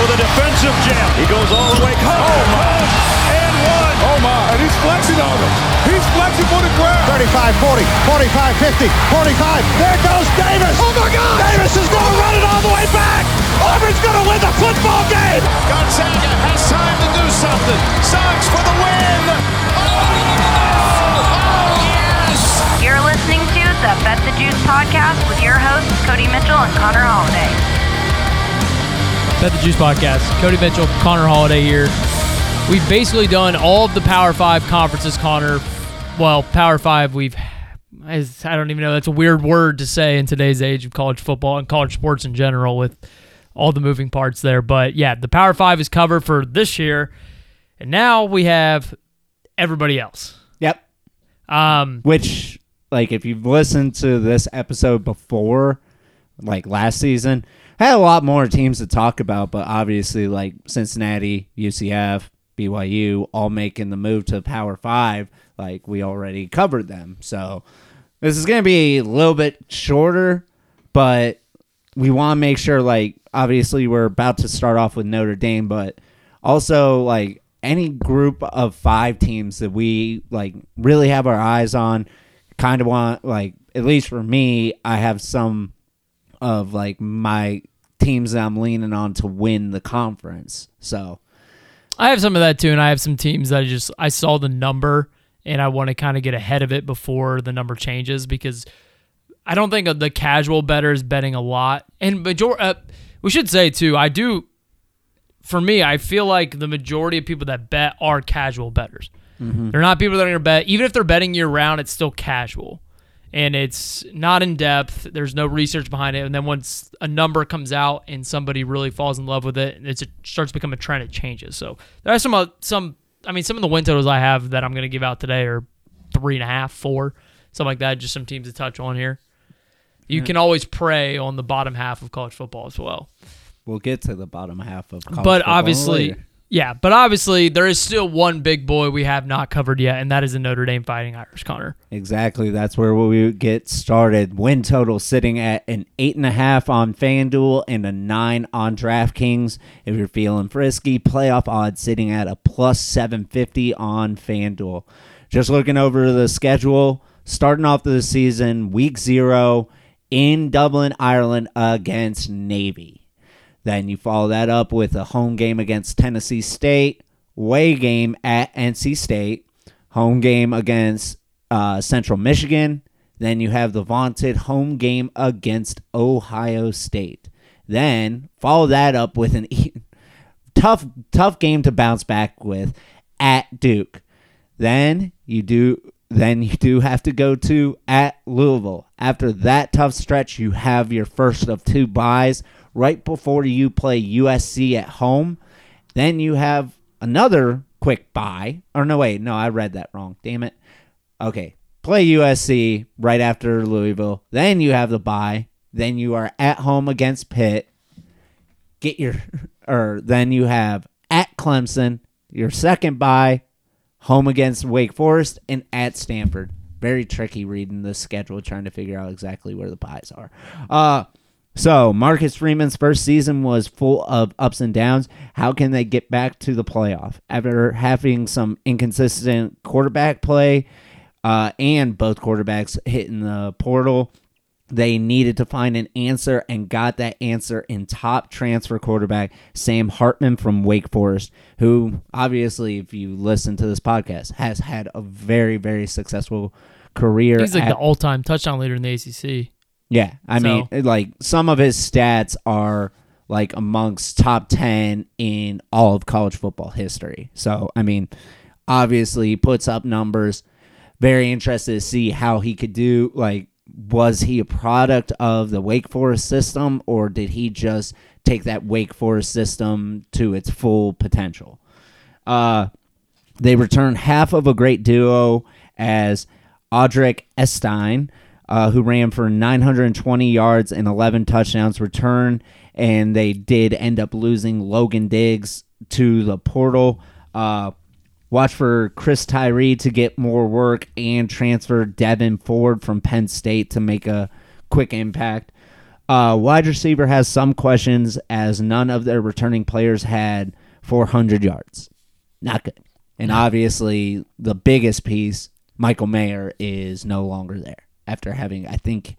with a defensive jam. He goes all the way. Oh, my. And one. Oh my, and he's flexing on him. He's flexing for the ground. 35 40, 45 50, 45. There goes Davis. Oh my God! Davis is going to run it all the way back. Auburn's going to win the football game. Gonzaga has time to do something. Sox for the win. Oh, oh yes! You're listening to the Bet the Juice podcast with your hosts, Cody Mitchell and Connor Holiday. Bet the Juice Podcast. Cody Mitchell, Connor Holiday here. We've basically done all of the Power Five conferences, Connor. Well, Power Five, we've. I don't even know. That's a weird word to say in today's age of college football and college sports in general with all the moving parts there. But yeah, the Power Five is covered for this year. And now we have everybody else. Yep. Um, Which, like, if you've listened to this episode before, like last season, had a lot more teams to talk about, but obviously, like Cincinnati, UCF, BYU, all making the move to Power Five, like we already covered them. So this is going to be a little bit shorter, but we want to make sure, like, obviously, we're about to start off with Notre Dame, but also, like, any group of five teams that we, like, really have our eyes on, kind of want, like, at least for me, I have some of, like, my teams that I'm leaning on to win the conference. So, I have some of that too, and I have some teams that I just I saw the number and I want to kind of get ahead of it before the number changes because I don't think the casual bettor is betting a lot. And major, uh, we should say too, I do. For me, I feel like the majority of people that bet are casual bettors. They're not people that are going to bet, even if they're betting year round. It's still casual, and it's not in depth. There's no research behind it. And then once a number comes out and somebody really falls in love with it, and it starts to become a trend, it changes. So there are some uh, some. I mean, some of the win totals I have that I'm going to give out today are three and a half, four, something like that. Just some teams to touch on here. You can always prey on the bottom half of college football as well. we'll get to the bottom half of college but football obviously, later. Yeah, but obviously there is still one big boy we have not covered yet, and that is the Notre Dame Fighting Irish, Connor. Exactly. That's where we get started. Win total sitting at an eight and a half on FanDuel and a nine on DraftKings. If you're feeling frisky, playoff odds sitting at a plus seven fifty on FanDuel. Just looking over the schedule, starting off the season, week zero in Dublin, Ireland against Navy. Then you follow that up with a home game against Tennessee State, away game at NC State, home game against uh, Central Michigan. Then you have the vaunted home game against Ohio State. Then follow that up with an tough, tough game to bounce back with at Duke. Then you do then you do have to go to at Louisville. After that tough stretch, you have your first of two byes right before you play USC at home. Then you have another quick bye. Or no, wait, no, I read that wrong. Damn it. Okay, play USC right after Louisville. Then you have the bye. Then you are at home against Pitt. Get your, or then you have at Clemson, your second bye, home against Wake Forest, and at Stanford. Very tricky reading the schedule, trying to figure out exactly where the byes are. Uh, so Marcus Freeman's first season was full of ups and downs. How can they get back to the playoff after having some inconsistent quarterback play uh, and both quarterbacks hitting the portal? They needed to find an answer and got that answer in top transfer quarterback Sam Hartman from Wake Forest, who obviously, if you listen to this podcast, has had a very, very successful career. He's like at- the all-time touchdown leader in the ACC. Yeah, I So- mean, like some of his stats are like amongst top 10 in all of college football history. So, I mean, obviously he puts up numbers. Very interested to see how he could do. Like, was he a product of the Wake Forest system or did he just take that Wake Forest system to its full potential? Uh, they return half of a great duo as Audric Estimé, uh, who ran for 920 yards and 11 touchdowns, return, and they did end up losing Logan Diggs to the portal. Uh, watch for Chris Tyree to get more work and transfer Devyn Ford from Penn State to make a quick impact. Uh, wide receiver has some questions as none of their returning players had 400 yards. Not good. And obviously, the biggest piece, Michael Mayer, is no longer there after having, I think,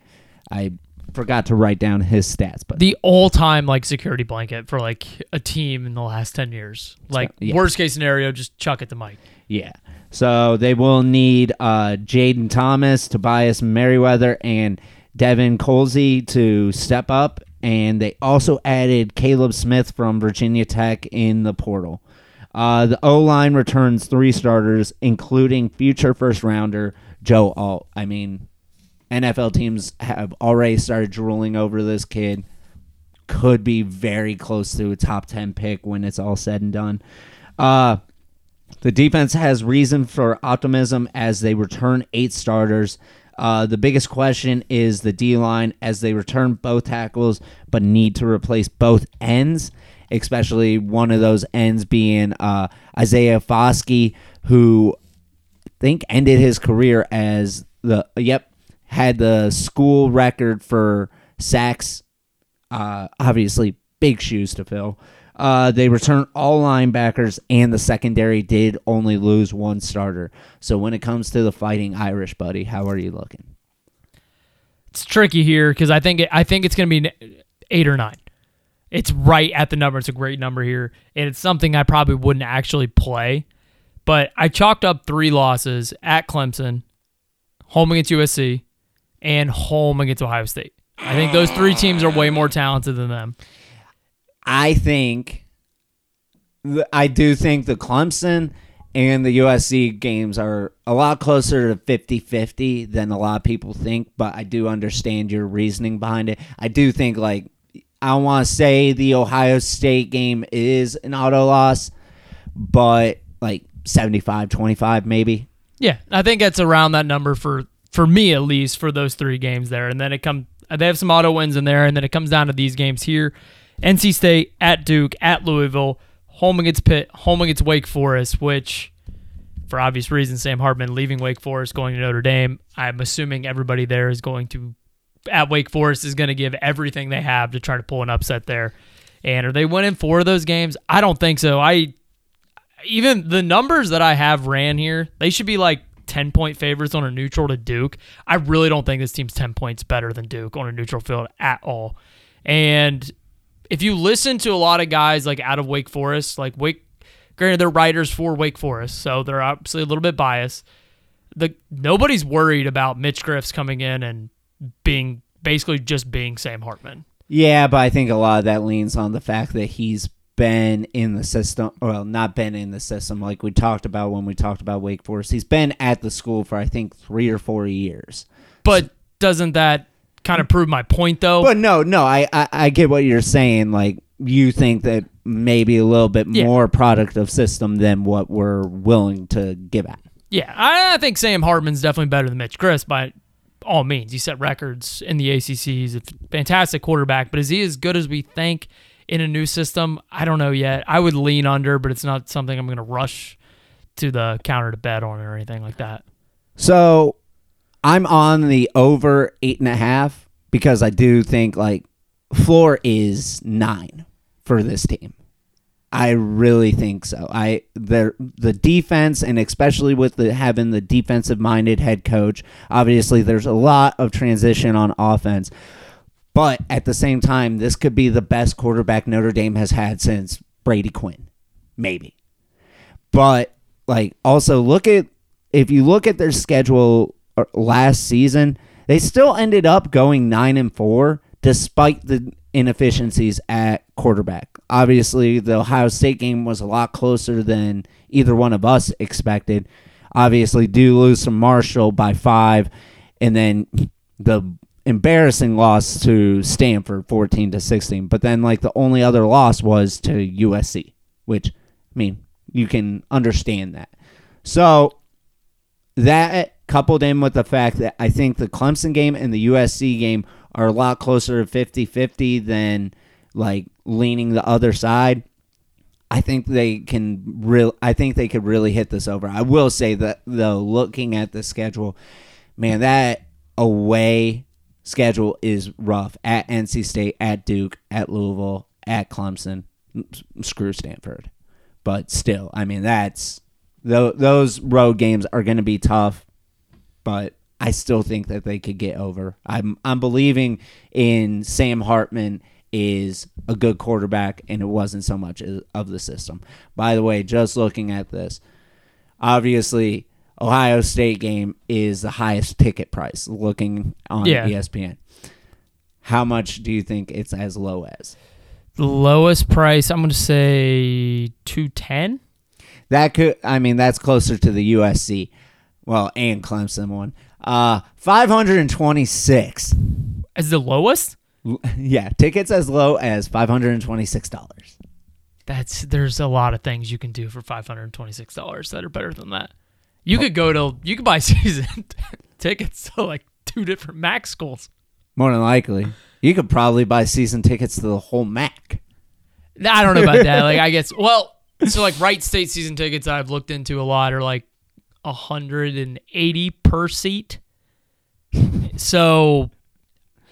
I forgot to write down his stats, but the all-time like security blanket for like a team in the last 10 years. Like yeah. worst case scenario, just chuck it to Mike. Yeah. So they will need uh, Jayden Thomas, Tobias Merriweather, and Devin Colzie to step up. And they also added Kaleb Smith from Virginia Tech in the portal. Uh, the O line returns three starters, including future first rounder Joe Alt. I mean, NFL teams have already started drooling over this kid. Could be very close to a top 10 pick when it's all said and done. Uh, the defense has reason for optimism as they return eight starters. Uh, the biggest question is the D line as they return both tackles but need to replace both ends, especially one of those ends being uh, Isaiah Foskey, who I think ended his career as the, yep, had the school record for sacks. Uh, obviously, big shoes to fill. Uh, they return all linebackers, and the secondary did only lose one starter. So when it comes to the fighting Irish, buddy, how are you looking? It's tricky here because I think it, I think it's going to be eight or nine. It's right at the number. It's a great number here, and it's something I probably wouldn't actually play. But I chalked up three losses at Clemson, home against USC, and home against Ohio State. I think those three teams are way more talented than them. I think, I do think the Clemson and the USC games are a lot closer to 50 50 than a lot of people think, but I do understand your reasoning behind it. I do think, like, I want to say the Ohio State game is an auto loss, but like 75 25 maybe. Yeah, I think it's around that number for for me at least for those three games there, and then it come uh, they have some auto wins in there, and then it comes down to these games here: NC State at Duke, at Louisville, home against Pitt, home against Wake Forest, which. For obvious reasons, Sam Hartman leaving Wake Forest, going to Notre Dame. I'm assuming everybody there is going to, at Wake Forest, is going to give everything they have to try to pull an upset there. And are they winning four of those games? I don't think so. I even the numbers that I have ran here, they should be like 10 point favorites on a neutral to Duke. I really don't think this team's 10 points better than Duke on a neutral field at all. And if you listen to a lot of guys like out of Wake Forest, like Wake, granted they're writers for Wake Forest, so they're obviously a little bit biased. The nobody's worried about Mitch Griffis coming in and being basically just being Sam Hartman. Yeah, but I think a lot of that leans on the fact that he's been in the system. Well, not been in the system like we talked about when we talked about Wake Forest. He's been at the school for I think three or four years. But doesn't that kind of prove my point though? But no, no, I, I I get what you're saying. Like you think that maybe a little bit Yeah. more product of system than what we're willing to give at. Yeah, I I think Sam Hartman's definitely better than Mitch Chris by all means. He set records in the ACC. He's a fantastic quarterback, but is he as good as we think in a new system? I don't know yet. I would lean under, but it's not something I'm going to rush to the counter to bet on or anything like that. So I'm on the over eight and a half because I do think like floor is nine for this team. I really think so. I the the defense and especially with the having the defensive minded head coach, obviously there's a lot of transition on offense. But at the same time, this could be the best quarterback Notre Dame has had since Brady Quinn. Maybe. But like also look at if you look at their schedule uh, last season, they still ended up going 9 and 4 despite the inefficiencies at quarterback. Obviously, the Ohio State game was a lot closer than either one of us expected. Obviously, do lose some Marshall by 5 and then the embarrassing loss to Stanford 14 to 16. But then like the only other loss was to USC, which I mean, you can understand that. So that coupled in with the fact that I think the Clemson game and the USC game are a lot closer to 50 50 than like leaning the other side. I think they can real. I think they could really hit this over. I will say that though, looking at the schedule, man, that away schedule is rough. At NC State, at Duke, at Louisville, at Clemson. Screw Stanford, but still, I mean that's tho- those road games are going to be tough. But I still think that they could get over. I'm I'm believing in Sam Hartman is a good quarterback, and it wasn't so much of the system. By the way, just looking at this, obviously Ohio State game is the highest ticket price. Looking on Yeah. ESPN, how much do you think it's as low as? The lowest price, I'm going to say 210. That could, I mean, that's closer to the USC, well, and Clemson one. Uh, five hundred and twenty-six. As the lowest? Yeah, tickets as low as five hundred and twenty-six dollars. That's there's a lot of things you can do for $526 that are better than that. You could go to you could buy season tickets to like two different Mac schools. More than likely, you could probably buy season tickets to the whole MAC. I don't know about that. Like I guess well, so like Wright State season tickets I've looked into a lot are like 180 per seat. So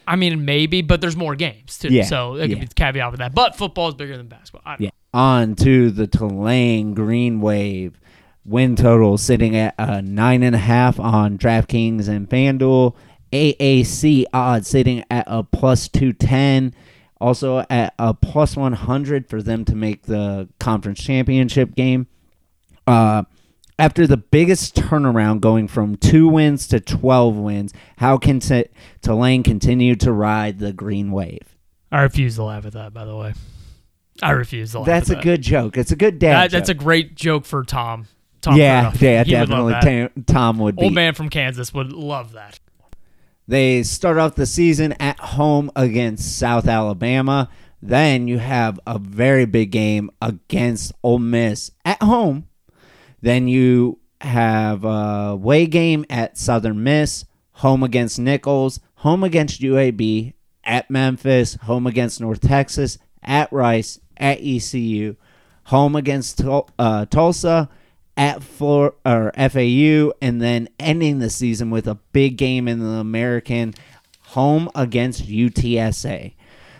I mean maybe, but there's more games too. Yeah, So that could yeah. be caveat with that. But football is bigger than basketball. Yeah. On to the Tulane Green Wave. Win total sitting at a nine and a half on DraftKings and FanDuel. AAC odds sitting at a plus two ten. Also at a plus one hundred for them to make the conference championship game. Uh, after the biggest turnaround going from two wins to 12 wins, how can T- Tulane continue to ride the green wave? I refuse to laugh at that, by the way. I refuse to laugh That's at a that. good joke. It's a good dad That, that's a great joke for Tom. Tom yeah, yeah, He would definitely. Tam- Tom would be. Old man from Kansas would love that. They start off the season at home against South Alabama. Then you have a very big game against Ole Miss at home. Then you have a away game at Southern Miss, home against Nicholls, home against UAB, at Memphis, home against North Texas, at Rice, at ECU, home against Tul- uh, Tulsa, at Flor- or FAU, and then ending the season with a big game in the American, home against UTSA.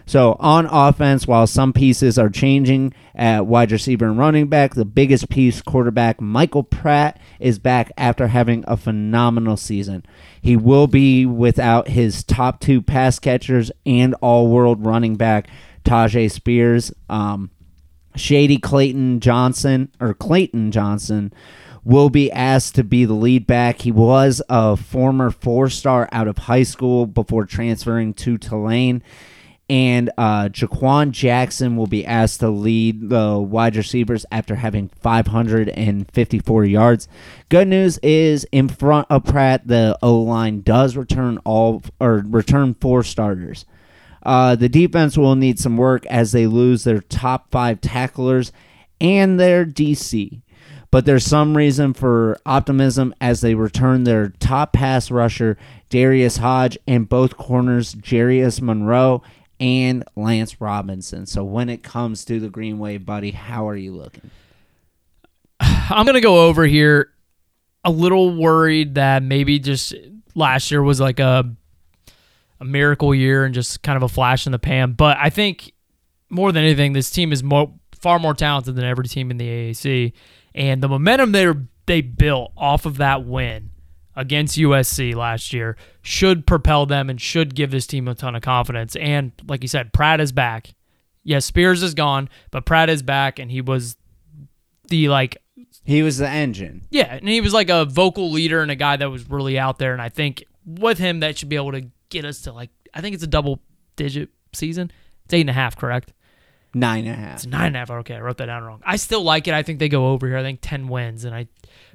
So on offense, while some pieces are changing at wide receiver and running back, the biggest piece, quarterback Michael Pratt, is back after having a phenomenal season. He will be without his top two pass catchers and all-world running back Tyjae Spears. Um, Shady Clayton Johnson or Clayton Johnson will be asked to be the lead back. He was a former four star out of high school before transferring to Tulane. And uh, Jha'Quan Jackson will be asked to lead the wide receivers after having 554 yards. Good news is in front of Pratt, the O line does return all or return four starters. Uh, the defense will need some work as they lose their top five tacklers and their DC. But there's some reason for optimism as they return their top pass rusher, Darius Hodge, and both corners, Jarius Monroe and Lance Robinson. So when it comes to the Green Wave, buddy, how are you looking? I'm gonna go over here. A little worried that maybe just last year was like a a miracle year and just kind of a flash in the pan. But I think more than anything, this team is more far more talented than every team in the AAC, and the momentum they they built off of that win against USC last year should propel them and should give this team a ton of confidence. And like you said, Pratt is back. Yes, Spears is gone, but Pratt is back, and he was the like He was the engine. yeah, and he was like a vocal leader and a guy that was really out there. And I think with him, that should be able to get us to like, I think it's a double digit season. It's eight and a half, correct? Nine and a half. It's nine and a half. Okay, I wrote that down wrong. I still like it. I think they go over here. I think 10 wins, and I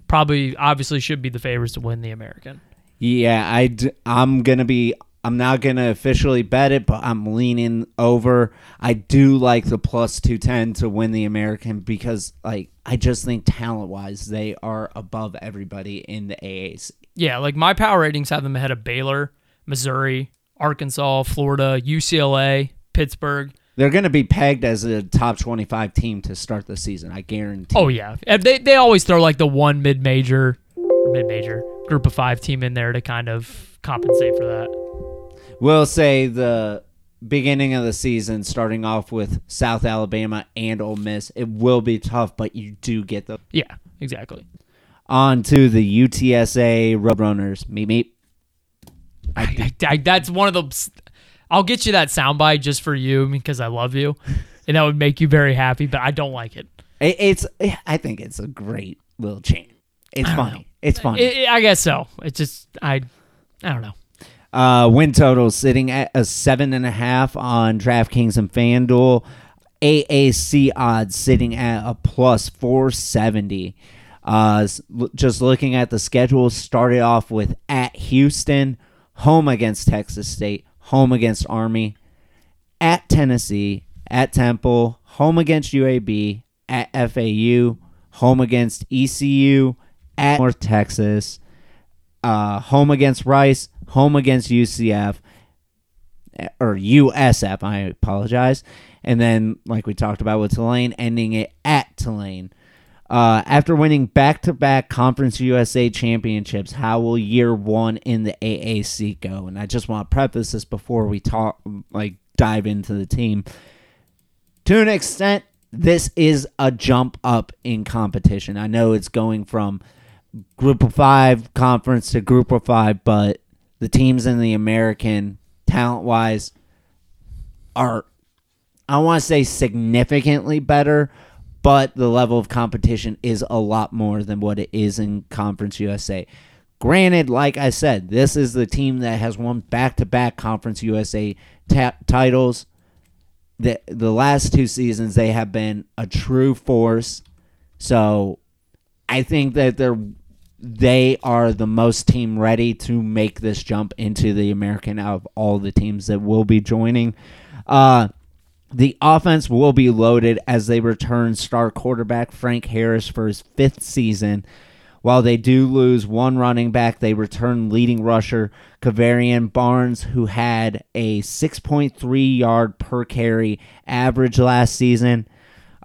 probably, obviously, should be the favorites to win the American. Yeah, I d- I'm gonna be. I'm not gonna officially bet it, but I'm leaning over. I do like the plus two ten to win the American because, like, I just think talent wise, they are above everybody in the AAC. Yeah, like my power ratings have them ahead of Baylor, Missouri, Arkansas, Florida, UCLA, Pittsburgh. They're going to be pegged as a top 25 team to start the season. I guarantee. Oh yeah, and they they always throw like the one mid major, mid major group of five team in there to kind of compensate for that. We'll say the beginning of the season, starting off with South Alabama and Ole Miss, it will be tough, but you do get the Yeah, exactly. on to the UTSA Roadrunners. Meet meet. I, I, that's one of the. I'll get you that soundbite just for you because I love you, and that would make you very happy. But I don't like it. It, it's. I think it's a great little chant. It's funny. It's funny. I I guess so. It's just I, I don't know. Uh, win total sitting at a seven and a half on DraftKings and FanDuel. AAC odds sitting at a plus 470. Uh, just looking at the schedule, started off with at Houston, home against Texas State, home against Army, at Tennessee, at Temple, home against UAB, at FAU, home against ECU, at North Texas, uh, home against Rice, home against UCF or USF. I apologize, and then like we talked about with Tulane, ending it at Tulane. Uh, after winning back-to-back Conference USA championships, how will year one in the AAC go? And I just want to preface this before we talk, like dive into the team. To an extent, this is a jump up in competition. I know it's going from group of five conference to group of five, but the teams in the American talent wise are I want to say significantly better, but the level of competition is a lot more than what it is in Conference USA. Granted, like I said, this is the team that has won back-to-back Conference USA titles. The the last two seasons they have been a true force. So I think that they're they are the most team ready to make this jump into the American out of all the teams that will be joining. Uh, the offense will be loaded as they return star quarterback Frank Harris for his fifth season. While they do lose one running back, they return leading rusher Kevorian Barnes, who had a 6.3 yard per carry average last season.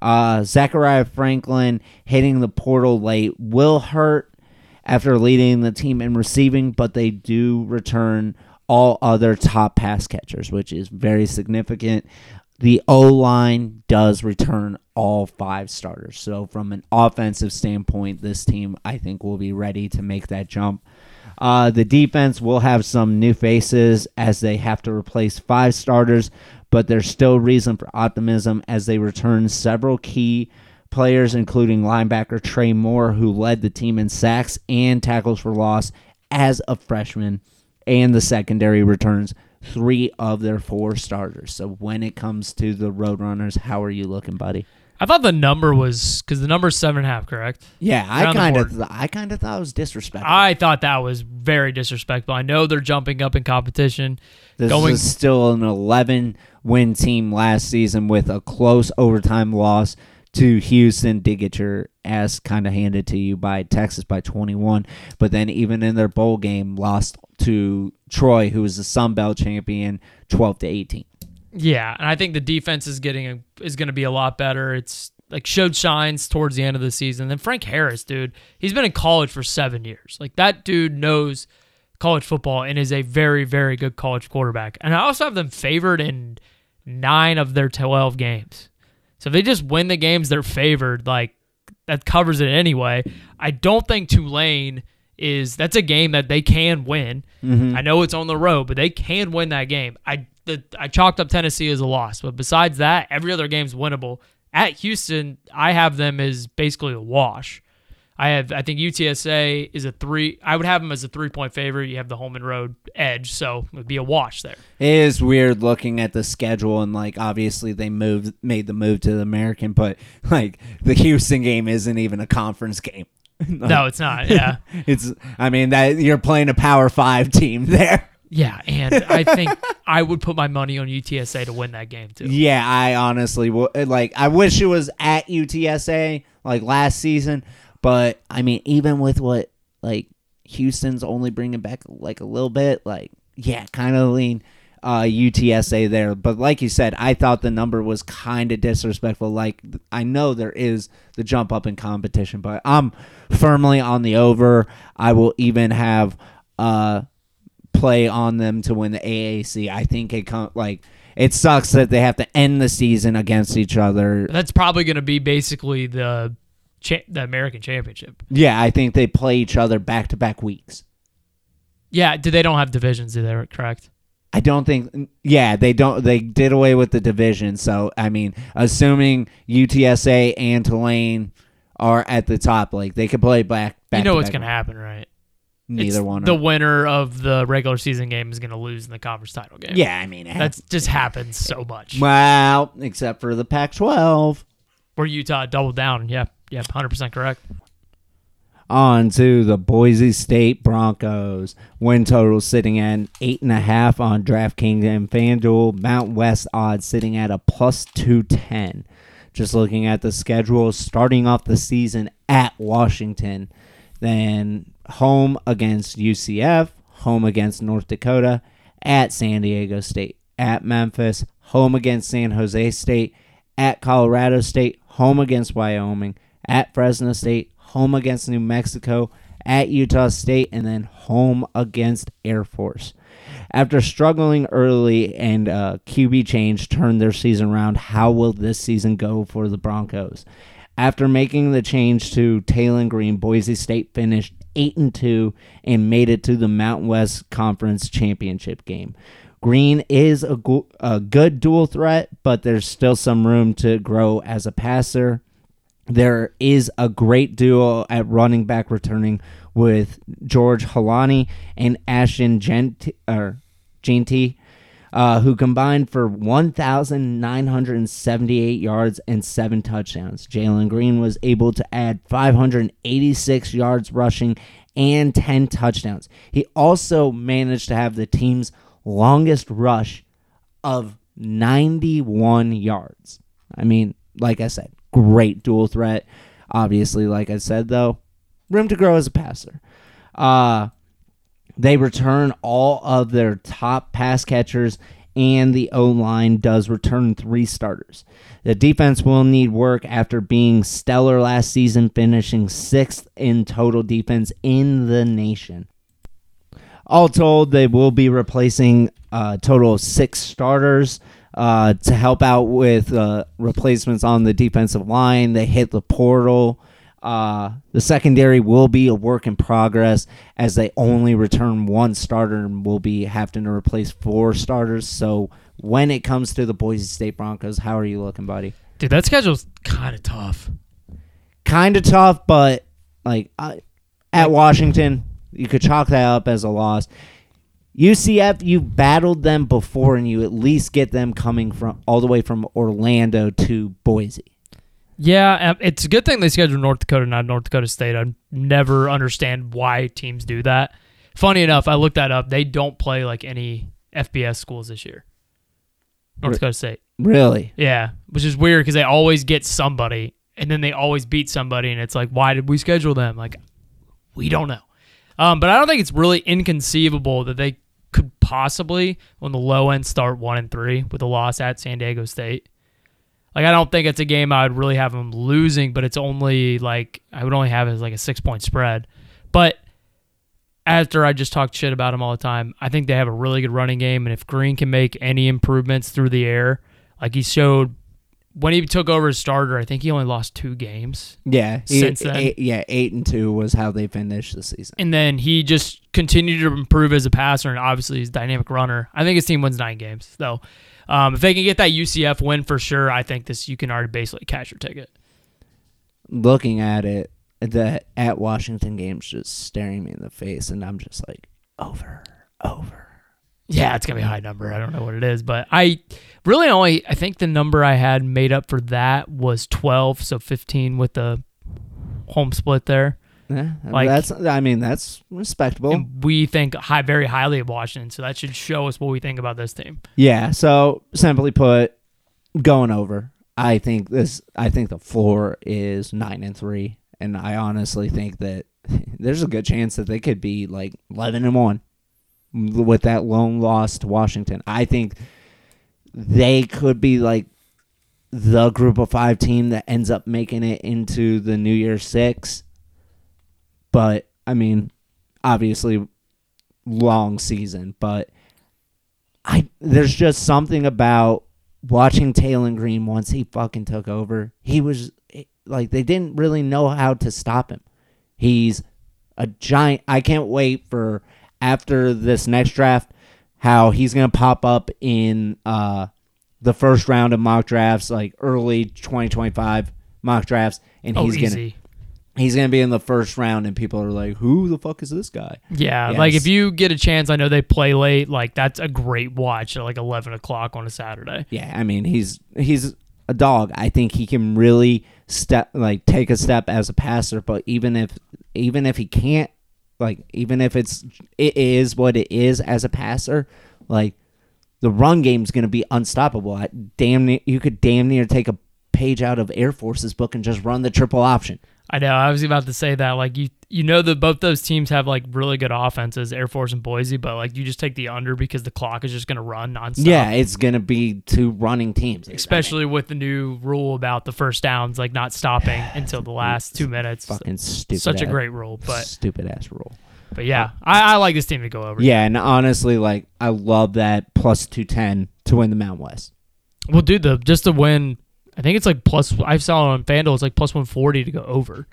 Uh, Zakhari Franklin hitting the portal late will hurt after leading the team in receiving, but they do return all other top pass catchers, which is very significant. The O line does return all five starters. So, from an offensive standpoint, this team, I think, will be ready to make that jump. Uh, the defense will have some new faces as they have to replace five starters, but there's still reason for optimism as they return several key players, including linebacker Trey Moore, who led the team in sacks and tackles for loss as a freshman, and the secondary returns three of their four starters. So when it comes to the Roadrunners, how are you looking, buddy? I thought the number was because the number's seven and a half, correct? Yeah, I Around the kind of, th- I kind of thought it was disrespectful. I thought that was very disrespectful. I know they're jumping up in competition. This going is still an 11 win team last season with a close overtime loss to Houston. Did get your ass kind of handed to you by Texas by 21, but then even in their bowl game, lost to Troy, who was the Sun Belt champion, 12 to 18. Yeah, and I think the defense is getting a, is going to be a lot better. It's like showed shines towards the end of the season. Then Frank Harris, dude, he's been in college for seven years. Like that dude knows college football and is a very very good college quarterback. And I also have them favored in nine of their twelve games. So if they just win the games they're favored, like that covers it anyway. I don't think Tulane is that's a game that they can win. Mm-hmm. I know it's on the road, but they can win that game. I the, I chalked up Tennessee as a loss, but besides that, every other game's winnable. At Houston, I have them as basically a wash. I have I think UTSA is a three. I would have them as a three point favorite. You have the home and road edge, so it would be a wash there. It is weird looking at the schedule and like obviously they moved made the move to the American, but like the Houston game isn't even a conference game. Like, No, it's not. Yeah. it's I mean that you're playing a Power 5 team there. Yeah, and I think I would put my money on UTSA to win that game too. Yeah, I honestly would. like I wish it was at UTSA like last season, but I mean even with what like Houston's only bringing back like a little bit, like yeah, kind of lean uh, UTSA there. But like you said, I thought the number was kind of disrespectful. Like I know there is the jump up in competition, but I'm firmly on the over. I will even have uh, play on them to win the AAC. I think it com- like it sucks that they have to end the season against each other. That's probably going to be basically the cha- the American Championship. Yeah, I think they play each other back to back weeks. Yeah, do they don't have divisions? Is that correct? I don't think. Yeah, they don't. They did away with the division. So I mean, assuming UTSA and Tulane are at the top, like they could play back. back you know what's going to happen, right? Neither It's one. The winner of the regular season game is going to lose in the conference title game. yeah, I mean, That's just happens so much. well, except for the Pac-12. Where Utah doubled down. Yeah, yeah, 100% correct. On to the Boise State Broncos. Win total sitting at eight and a half on DraftKings and FanDuel. Mount West odds sitting at a plus two ten. Just looking at the schedule, starting off the season at Washington, then home against UCF, home against North Dakota, at San Diego State, at Memphis, home against San Jose State, at Colorado State, home against Wyoming, at Fresno State, home against New Mexico, at Utah State, and then home against Air Force. After struggling early and uh, QB change turned their season around, how will this season go for the Broncos? After making the change to Taylen Green, Boise State finished 8 and 2 and made it to the Mountain West Conference Championship game. Green is a, go- a good dual threat, but there's still some room to grow as a passer. There is a great duo at running back returning with George Holani and Ashton Gent- or Jeanty, uh, who combined for 1,978 yards and seven touchdowns. Jalen Green was able to add 586 yards rushing and 10 touchdowns. He also managed to have the team's longest rush of 91 yards. I mean, like I said, great dual threat. Obviously, like I said, though, room to grow as a passer. Uh, they return all of their top pass catchers, and the O line does return three starters. The defense will need work after being stellar last season, finishing sixth in total defense in the nation. All told, they will be replacing a total of six starters uh, to help out with uh, replacements on the defensive line. They hit the portal. Uh, the secondary will be a work in progress as they only return one starter and will be having to replace four starters. So when it comes to the Boise State Broncos, how are you looking, buddy? Dude, that schedule's kind of tough. Kind of tough, but like I at Washington, you could chalk that up as a loss. UCF, you battled them before, and you at least get them coming from all the way from Orlando to Boise. Yeah, um, it's a good thing they scheduled North Dakota, not North Dakota State. I never understand why teams do that. Funny enough, I looked that up. They don't play like any FBS schools this year. North Dakota State. Really? Yeah, which is weird because they always get somebody and then they always beat somebody, and it's like, why did we schedule them? Like, we don't know. Um, but I don't think it's really inconceivable that they could possibly, on the low end, start one and three with a loss at San Diego State. Like, I don't think it's a game I would really have them losing, but it's only like I would only have it as like a six point spread. But after I just talked shit about them all the time, I think they have a really good running game, and if Green can make any improvements through the air, like he showed when he took over as starter, I think he only lost two games. Yeah. Since Eight- then? eight- yeah, eight and two was how they finished the season. And then he just continued to improve as a passer, and obviously he's a dynamic runner. I think his team wins nine games. So um, if they can get that UCF win for sure, I think this you can already basically cash your ticket. Looking at it, the at Washington game's just staring me in the face, and I'm just like, over, over. Yeah, it's gonna be a high number. I don't know what it is, but I really only I think the number I had made up for that was twelve, so fifteen with the home split there. Yeah, Like- that's. I mean, that's respectable. And we think high, very highly of Washington, so that should show us what we think about this team. Yeah. So simply put, going over. I think this. I think the floor is nine and three, and I honestly think that there's a good chance that they could be like eleven and one. with that lone loss to Washington. I think they could be like the group of five team that ends up making it into the New Year Six. But I mean, obviously, long season. But I there's just something about watching Taylen Green once he fucking took over. He was like they didn't really know how to stop him. He's a giant. I can't wait for after this next draft how he's gonna pop up in uh the first round of mock drafts, like early 2025 mock drafts, and Oh, he's gonna he's gonna be in the first round, and people are like, "Who the fuck is this guy?" Yeah, Yes. like if you get a chance, I know they play late. Like that's a great watch at like eleven o'clock on a Saturday. Yeah, I mean he's he's a dog. I think he can really step like take a step as a passer, but even if even if he can't like even if it's it is what it is as a passer, like the run game's going to be unstoppable. I, damn near, you could damn near take a page out of Air Force's book and just run the triple option. I know. I was about to say that. Like you, you know that both those teams have like really good offenses, Air Force and Boise. But like you just take the under because the clock is just going to run nonstop. Yeah, it's going to be two running teams. Especially with the new rule about the first downs, like not stopping until the last two minutes. fucking stupid. Such a great rule, but stupid ass rule. but yeah, I, I like this team to go over. Yeah, and honestly, like I love that plus two ten to win the Mountain West. Well, dude, the just to win, I think it's like plus. I saw on Fanduel. It's like plus one forty to go over,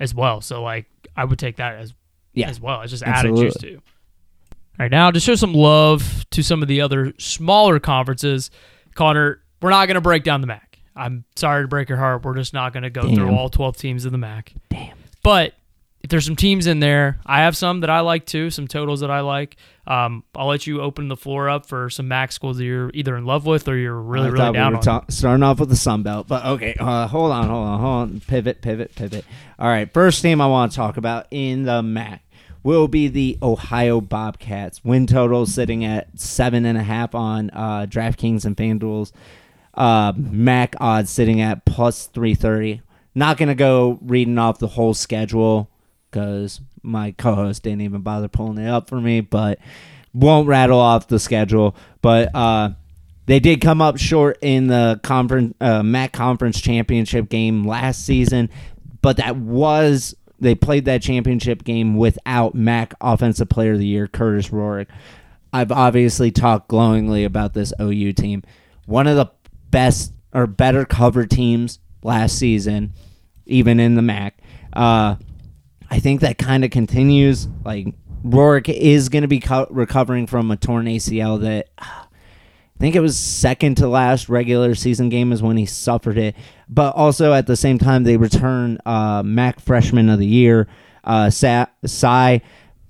as well. So like, I would take that as Yeah, as well. It's just added juice absolutely. to. All right, now to show some love to some of the other smaller conferences, Connor, we're not going to break down the MAC. I'm sorry to break your heart. We're just not going to go through all 12 teams of the MAC. Damn. But if there's some teams in there, I have some that I like too, some totals that I like. Um, I'll let you open the floor up for some MAC schools that you're either in love with or you're really, I really down we on. ta- starting off with the Sun Belt, but okay. Uh, hold on, hold on, hold on. Pivot, pivot, pivot. All right, first team I want to talk about in the MAC will be the Ohio Bobcats. Win total sitting at seven and a half on uh, DraftKings and FanDuel's. Uh, MAC odds sitting at plus three thirty. Not gonna go reading off the whole schedule because my co-host didn't even bother pulling it up for me, but won't rattle off the schedule. But uh, they did come up short in the conference uh, MAC conference championship game last season, but that was they played that championship game without MAC offensive player of the year Kurtis Rourke. I've obviously talked glowingly about this OU team. One of the best or better cover teams last season, even in the MAC. Uh, I think that kind of continues. Like Rourke is going to be co- recovering from a torn ACL that I think it was second to last regular season game is when he suffered it. But also at the same time, they return uh, MAC Freshman of the Year, uh, Sa- Sieh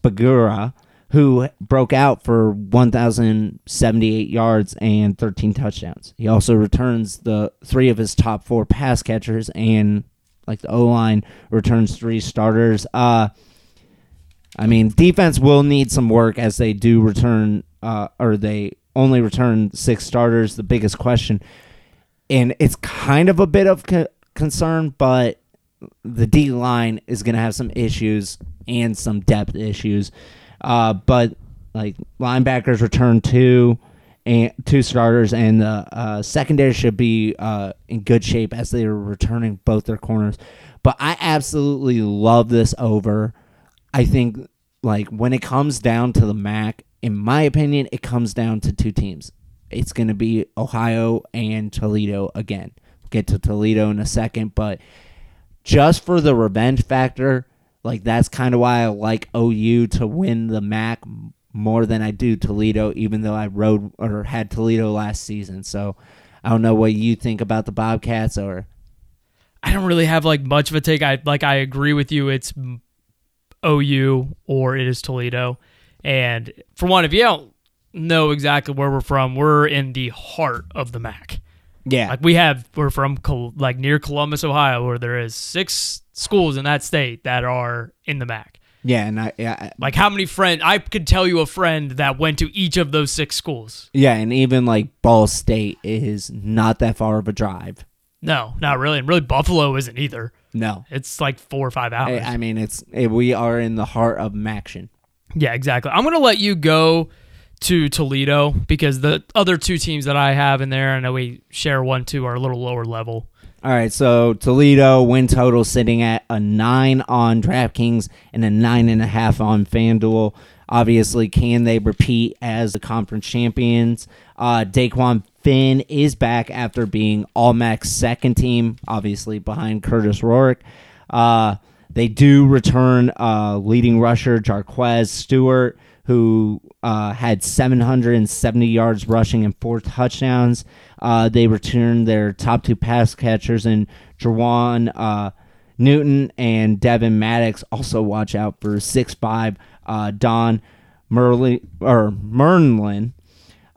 Bangura, who broke out for 1,078 yards and 13 touchdowns. He also returns the three of his top four pass catchers and like the O line returns three starters. Uh, I mean, defense will need some work as they do return, uh, or they only return six starters. The biggest question, and it's kind of a bit of co- concern, but the D line is going to have some issues and some depth issues. Uh, but like linebackers return two and two starters, and the uh, secondary should be uh, in good shape as they are returning both their corners. But I absolutely love this over. I think like when it comes down to the MAC, in my opinion, it comes down to two teams. It's going to be Ohio and Toledo again. Get to Toledo in a second, but just for the revenge factor, like that's kind of why I like OU to win the MAC more than I do Toledo, even though I rode or had Toledo last season. So I don't know what you think about the Bobcats or I don't really have like much of a take. I like I agree with you. It's OU or it is Toledo. And for one, if you don't know exactly where we're from, we're in the heart of the MAC. yeah, Like we have, we're from Col- like near Columbus, Ohio, where there is six schools in that state that are in the MAC. Yeah, and I yeah, Like how many friends? I could tell you a friend that went to each of those six schools. yeah, and even like Ball State is not that far of a drive. No, not really. And really, Buffalo isn't either. No, It's like four or five I, hours. I mean it's it, we are in the heart of Maction. Yeah, exactly. I'm going to let you go to Toledo because the other two teams that I have in there, I know we share one, two, are a little lower level. All right, so Toledo win total sitting at a nine on DraftKings and a nine and a half on FanDuel. Obviously, can they repeat as the conference champions? Uh, Dequan Finn is back after being All Mac's second team, obviously behind Kurtis Rourke. Uh, they do return uh, leading rusher Jacquez Stuart, who uh, had 770 yards rushing and four touchdowns. Uh, they return their top two pass catchers in Jerjuan uh, Newton and Devin Maddox. Also, watch out for 6'5 uh, Don Merlin or Mernlin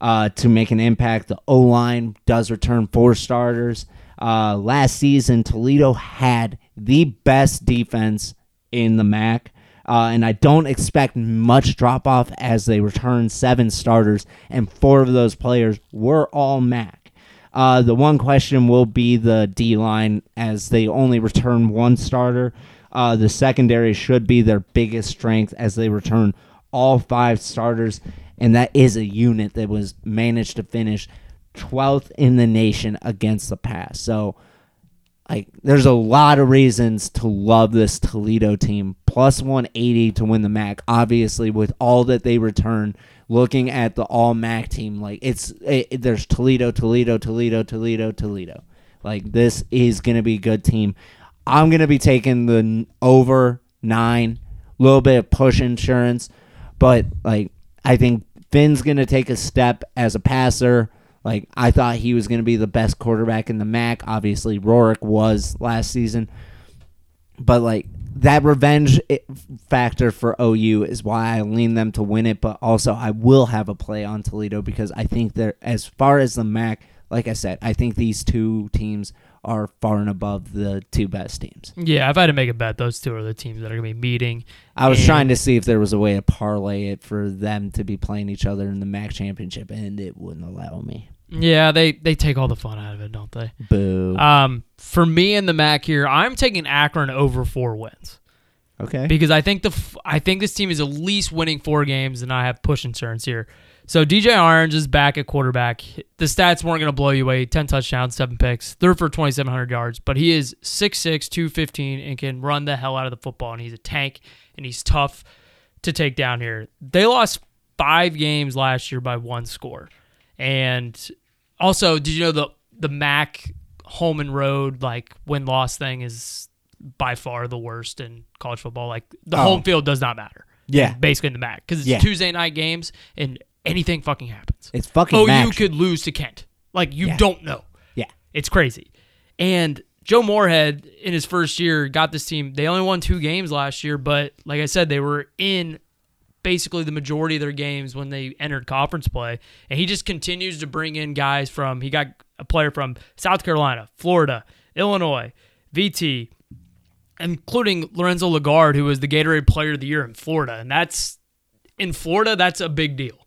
uh, to make an impact. The O line does return four starters. Uh, last season, Toledo had the best defense in the MAC. Uh, and I don't expect much drop off as they return seven starters, and four of those players were all MAC. Uh, the one question will be the D line as they only return one starter. Uh, the secondary should be their biggest strength as they return all five starters, and that is a unit that was managed to finish 12th in the nation against the pass. So, like, there's a lot of reasons to love this Toledo team. Plus 180 to win the MAC, obviously, with all that they return. Looking at the all MAC team, like, it's it, there's Toledo, Toledo, Toledo, Toledo, Toledo. Like, this is going to be a good team. I'm going to be taking the over nine, little bit of push insurance, but, like, I think Finn's going to take a step as a passer. Like I thought he was going to be the best quarterback in the MAC. Obviously, Rourke was last season, but like that revenge eh, factor for OU is why I lean them to win it. But also, I will have a play on Toledo because I think they're as far as the MAC. Like I said, I think these two teams are far and above the two best teams. Yeah, if I had to make a bet, those two are the teams that are going to be meeting. I was trying to see if there was a way to parlay it for them to be playing each other in the MAC championship, and it wouldn't allow me. Yeah, they they take all the fun out of it, don't they? Boo. Um, for me in the MAC here, I'm taking Akron over four wins okay. because I think the f- I think this team is at least winning four games, and I have push insurance here. So DJ Irons is back at quarterback. The stats weren't going to blow you away: ten touchdowns, seven picks, third for 2,700 yards. But he is 6'6", 215, and can run the hell out of the football. And he's a tank, and he's tough to take down here. They lost five games last year by one score, and also, did you know the the MAC home and road like win loss thing is by far the worst in college football. Like the Oh. home field does not matter. Yeah. basically in the MAC because it's Yeah. Tuesday night games and anything fucking happens. It's fucking Oh, you could lose to Kent. Like you Yeah. don't know. Yeah. It's crazy. And Joe Moorhead in his first year got this team. They only won two games last year, but like I said, they were in basically the majority of their games when they entered conference play. And he just continues to bring in guys from he got a player from South Carolina, Florida, Illinois, VT, including Lorenzo Lingard, who was the Gatorade Player of the Year in Florida. And that's in Florida, that's a big deal.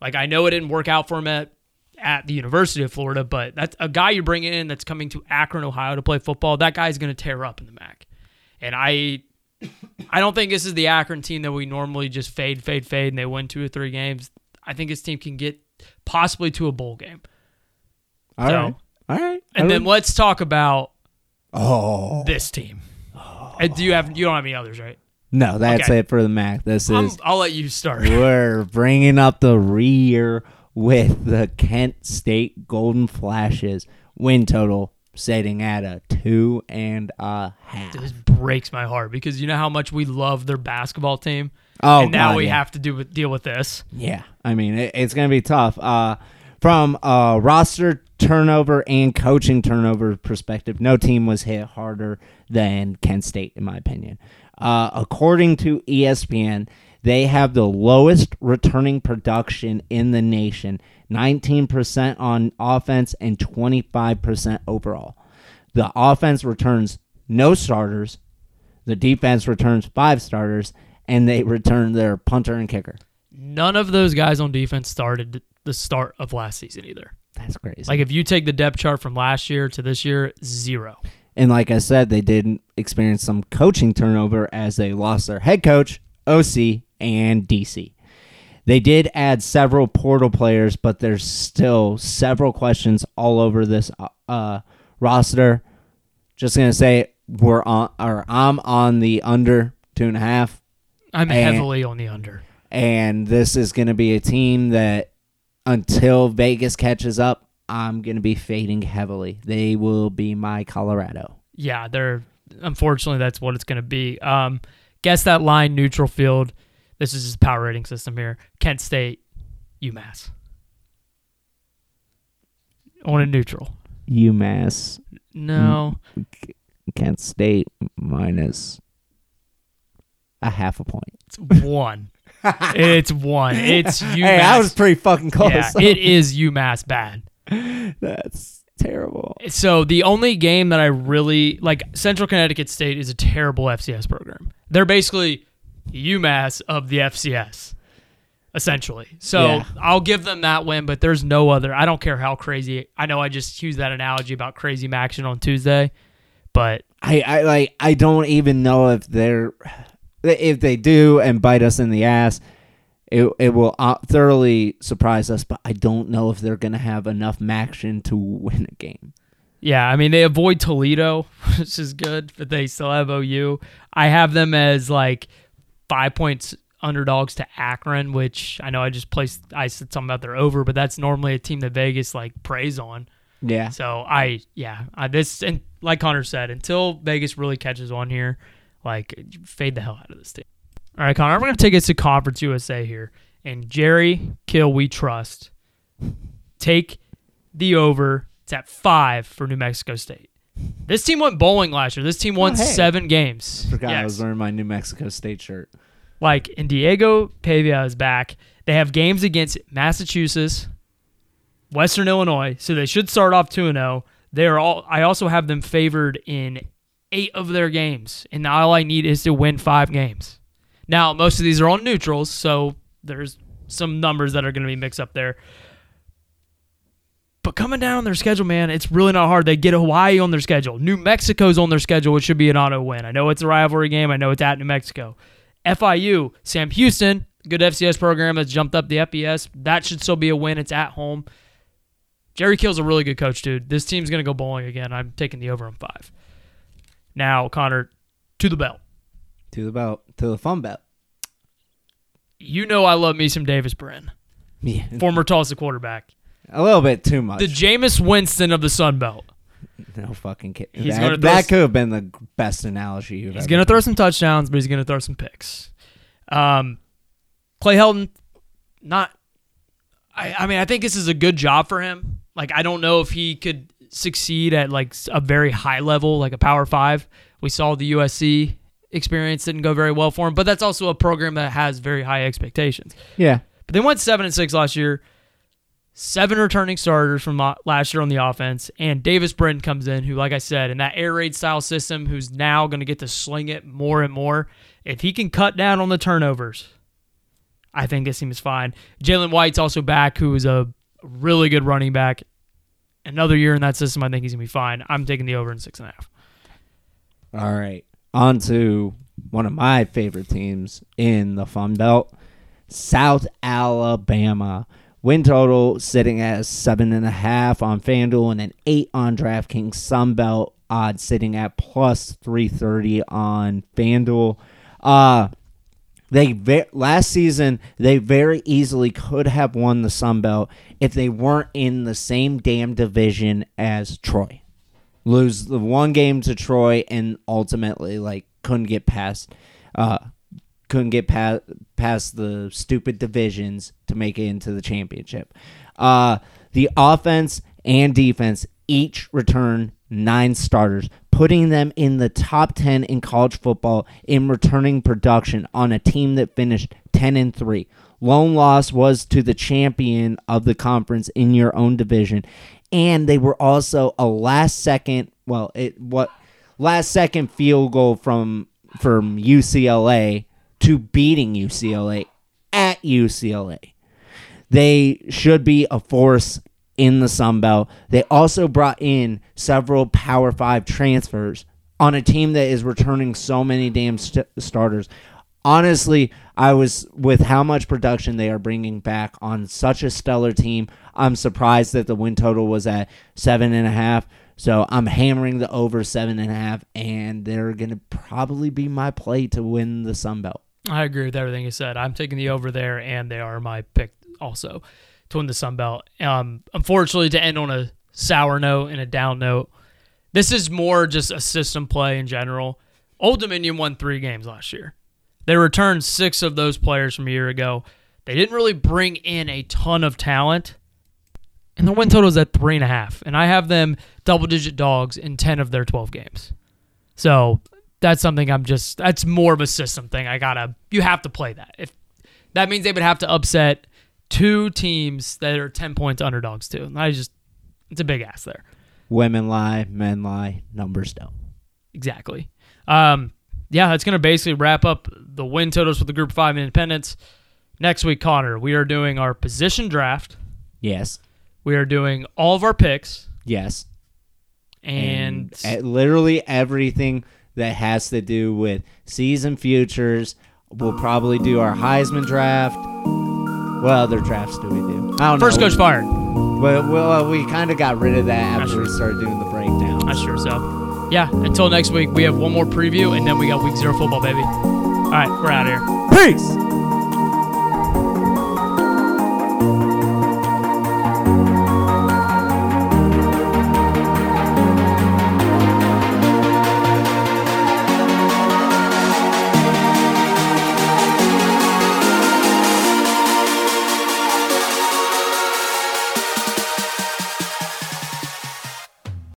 Like I know it didn't work out for him at at the University of Florida, but that's a guy you bring in that's coming to Akron, Ohio to play football. That guy's going to tear up in the MAC, and I, I don't think this is the Akron team that we normally just fade, fade, fade, and they win two or three games. I think this team can get possibly to a bowl game. All So- right. All right. And then let's talk about oh this team. Uh, Do you have you don't have any others, right? No, that's Okay. it for the Mac. This I'm, is I'll let you start. we're bringing up the rear with the Kent State Golden Flashes win total sitting at a two and a half. This breaks my heart because you know how much we love their basketball team. Oh, and now God, we yeah. have to do with, deal with this. Yeah, I mean it, it's going to be tough. Uh, from a roster turnover and coaching turnover perspective, no team was hit harder than Kent State, in my opinion. Uh, according to ESPN, they have the lowest returning production in the nation 19% on offense and 25% overall. The offense returns no starters, the defense returns five starters, and they return their punter and kicker. None of those guys on defense started the start of last season either. That's crazy. Like if you take the depth chart from last year to this year, zero. And like I said, they did experience some coaching turnover as they lost their head coach, OC, and DC. They did add several portal players, but there's still several questions all over this uh, roster. Just gonna say we're on, or I'm on the under two and a half, I'm And- heavily on the under. and this is gonna be a team that until Vegas catches up, I'm gonna be fading heavily. They will be my Colorado. Yeah, they're unfortunately that's what it's going to be. Um, guess that line neutral field. This is his power rating system here. Kent State, UMass. On a neutral. UMass, No. Kent State minus a half a point. It's one. it's one. It's UMass. Hey, I was pretty fucking close. yeah, it is UMass bad. That's terrible. So the only game that I really like, Central Connecticut State is a terrible FCS program. They're basically UMass of the FCS, essentially. So Yeah. I'll give them that win, but there's no other. I don't care how crazy. I know I just used that analogy about crazy action on Tuesday, but I, I like I don't even know if they're if they do and bite us in the ass, it it will uh, thoroughly surprise us. But I don't know if they're gonna have enough action to win a game. Yeah, I mean they avoid Toledo, which is good, but they still have OU. I have them as like five points underdogs to Akron, which I know I just placed. I said something about their over, but that's normally a team that Vegas like preys on. Yeah, So I, yeah, I, this and like Connor said, until Vegas really catches on here, like fade the hell out of this team. All right, Connor, we're going to take us to Conference USA here, and Jerry Kill, we trust. Take the over. It's at five for New Mexico State. This team went bowling last year. This team oh, won Oh, hey. seven games. forgot I was wearing my New Mexico State shirt. Like, and Diego Pavia is back. They have games against Massachusetts, Western Illinois, so they should start off 2 0. They're all I also have them favored in 8 of their games, and all I need is to win 5 games. Now, most of these are on neutrals, so there's some numbers that are going to be mixed up there. But coming down on their schedule, man, it's really not hard. They get Hawaii on their schedule. New Mexico's on their schedule, which should be an auto win. I know it's a rivalry game. I know it's at New Mexico. FIU, Sam Houston, good FCS program that's jumped up the FBS. That should still be a win. It's at home. Jerry Kill's a really good coach, dude. This team's going to go bowling again. I'm taking the over on five. Now, Connor, to the belt. To the belt, to the fun belt. You know I love me some Davis Brin, Yeah, former Tulsa quarterback. a little bit too much. The Jameis Winston of the Sun Belt. no fucking kid. He's that that could have been the best analogy you've He's going to throw some touchdowns, but he's going to throw some picks. Um, Clay Helton, not. I, I mean, I think this is a good job for him. Like, I don't know if he could succeed at like a very high level, like a Power Five. We saw the USC experience didn't go very well for him, but that's also a program that has very high expectations. Yeah, But they went seven and six last year. Seven returning starters from last year on the offense, and Davis Brin comes in, who, like I said, in that air raid style system, who's now going to get to sling it more and more. If he can cut down on the turnovers, I think this team is fine. Jalen White's also back, who is a really good running back. Another year in that system, I think he's gonna be fine. I'm taking the over in six and a half. All right. On to one of my favorite teams in the Fun Belt, South Alabama. Win total sitting at seven and a half on FanDuel and an eight on DraftKings. Sun Belt odds sitting at plus three thirty on FanDuel. Uh they ve- last season they very easily could have won the Sun Belt if they weren't in the same damn division as Troy lose the one game to Troy and ultimately like couldn't get past uh couldn't get past past the stupid divisions to make it into the championship. Uh the offense and defense each return nine starters, putting them in the top 10 in college football in returning production on a team that finished 10 and 3. Lone loss was to the champion of the conference in your own division and they were also a last second well it what last second field goal from from UCLA to beating UCLA at UCLA. They should be a force in the Sun Belt. They also brought in several Power 5 transfers on a team that is returning so many damn st- starters. honestly, I was with how much production they are bringing back on such a stellar team. I'm surprised that the win total was at seven and a half. So I'm hammering the over seven and a half, and they're gonna probably be my play to win the Sun Belt. I agree with everything you said. I'm taking the over there, and they are my pick also to win the Sun Belt. Um, unfortunately, to end on a sour note and a down note, this is more just a system play in general. Old Dominion won three games last year. They returned six of those players from a year ago. They didn't really bring in a ton of talent, and the win total is at three and a half. And I have them double digit dogs in 10 of their 12 games. So that's something I'm just, that's more of a system thing. I gotta, you have to play that. If that means they would have to upset two teams that are 10 points underdogs too. And I just, it's a big ass there. Women lie, men lie, numbers don't. Exactly. Um, yeah, that's going to basically wrap up the win totals for the Group 5 Independents. Next week, Connor, we are doing our position draft. Yes, We are doing all of our picks. yes, And, e- literally everything that has to do with season futures. We'll probably do our Heisman draft. What other drafts do we do? I don't first know. coach fired. Well, well uh, we kind of got rid of that after we started doing the breakdown. Not sure. So, yeah, until next week, we have one more preview, and then we got week zero football, baby. All right, we're out of here. Peace.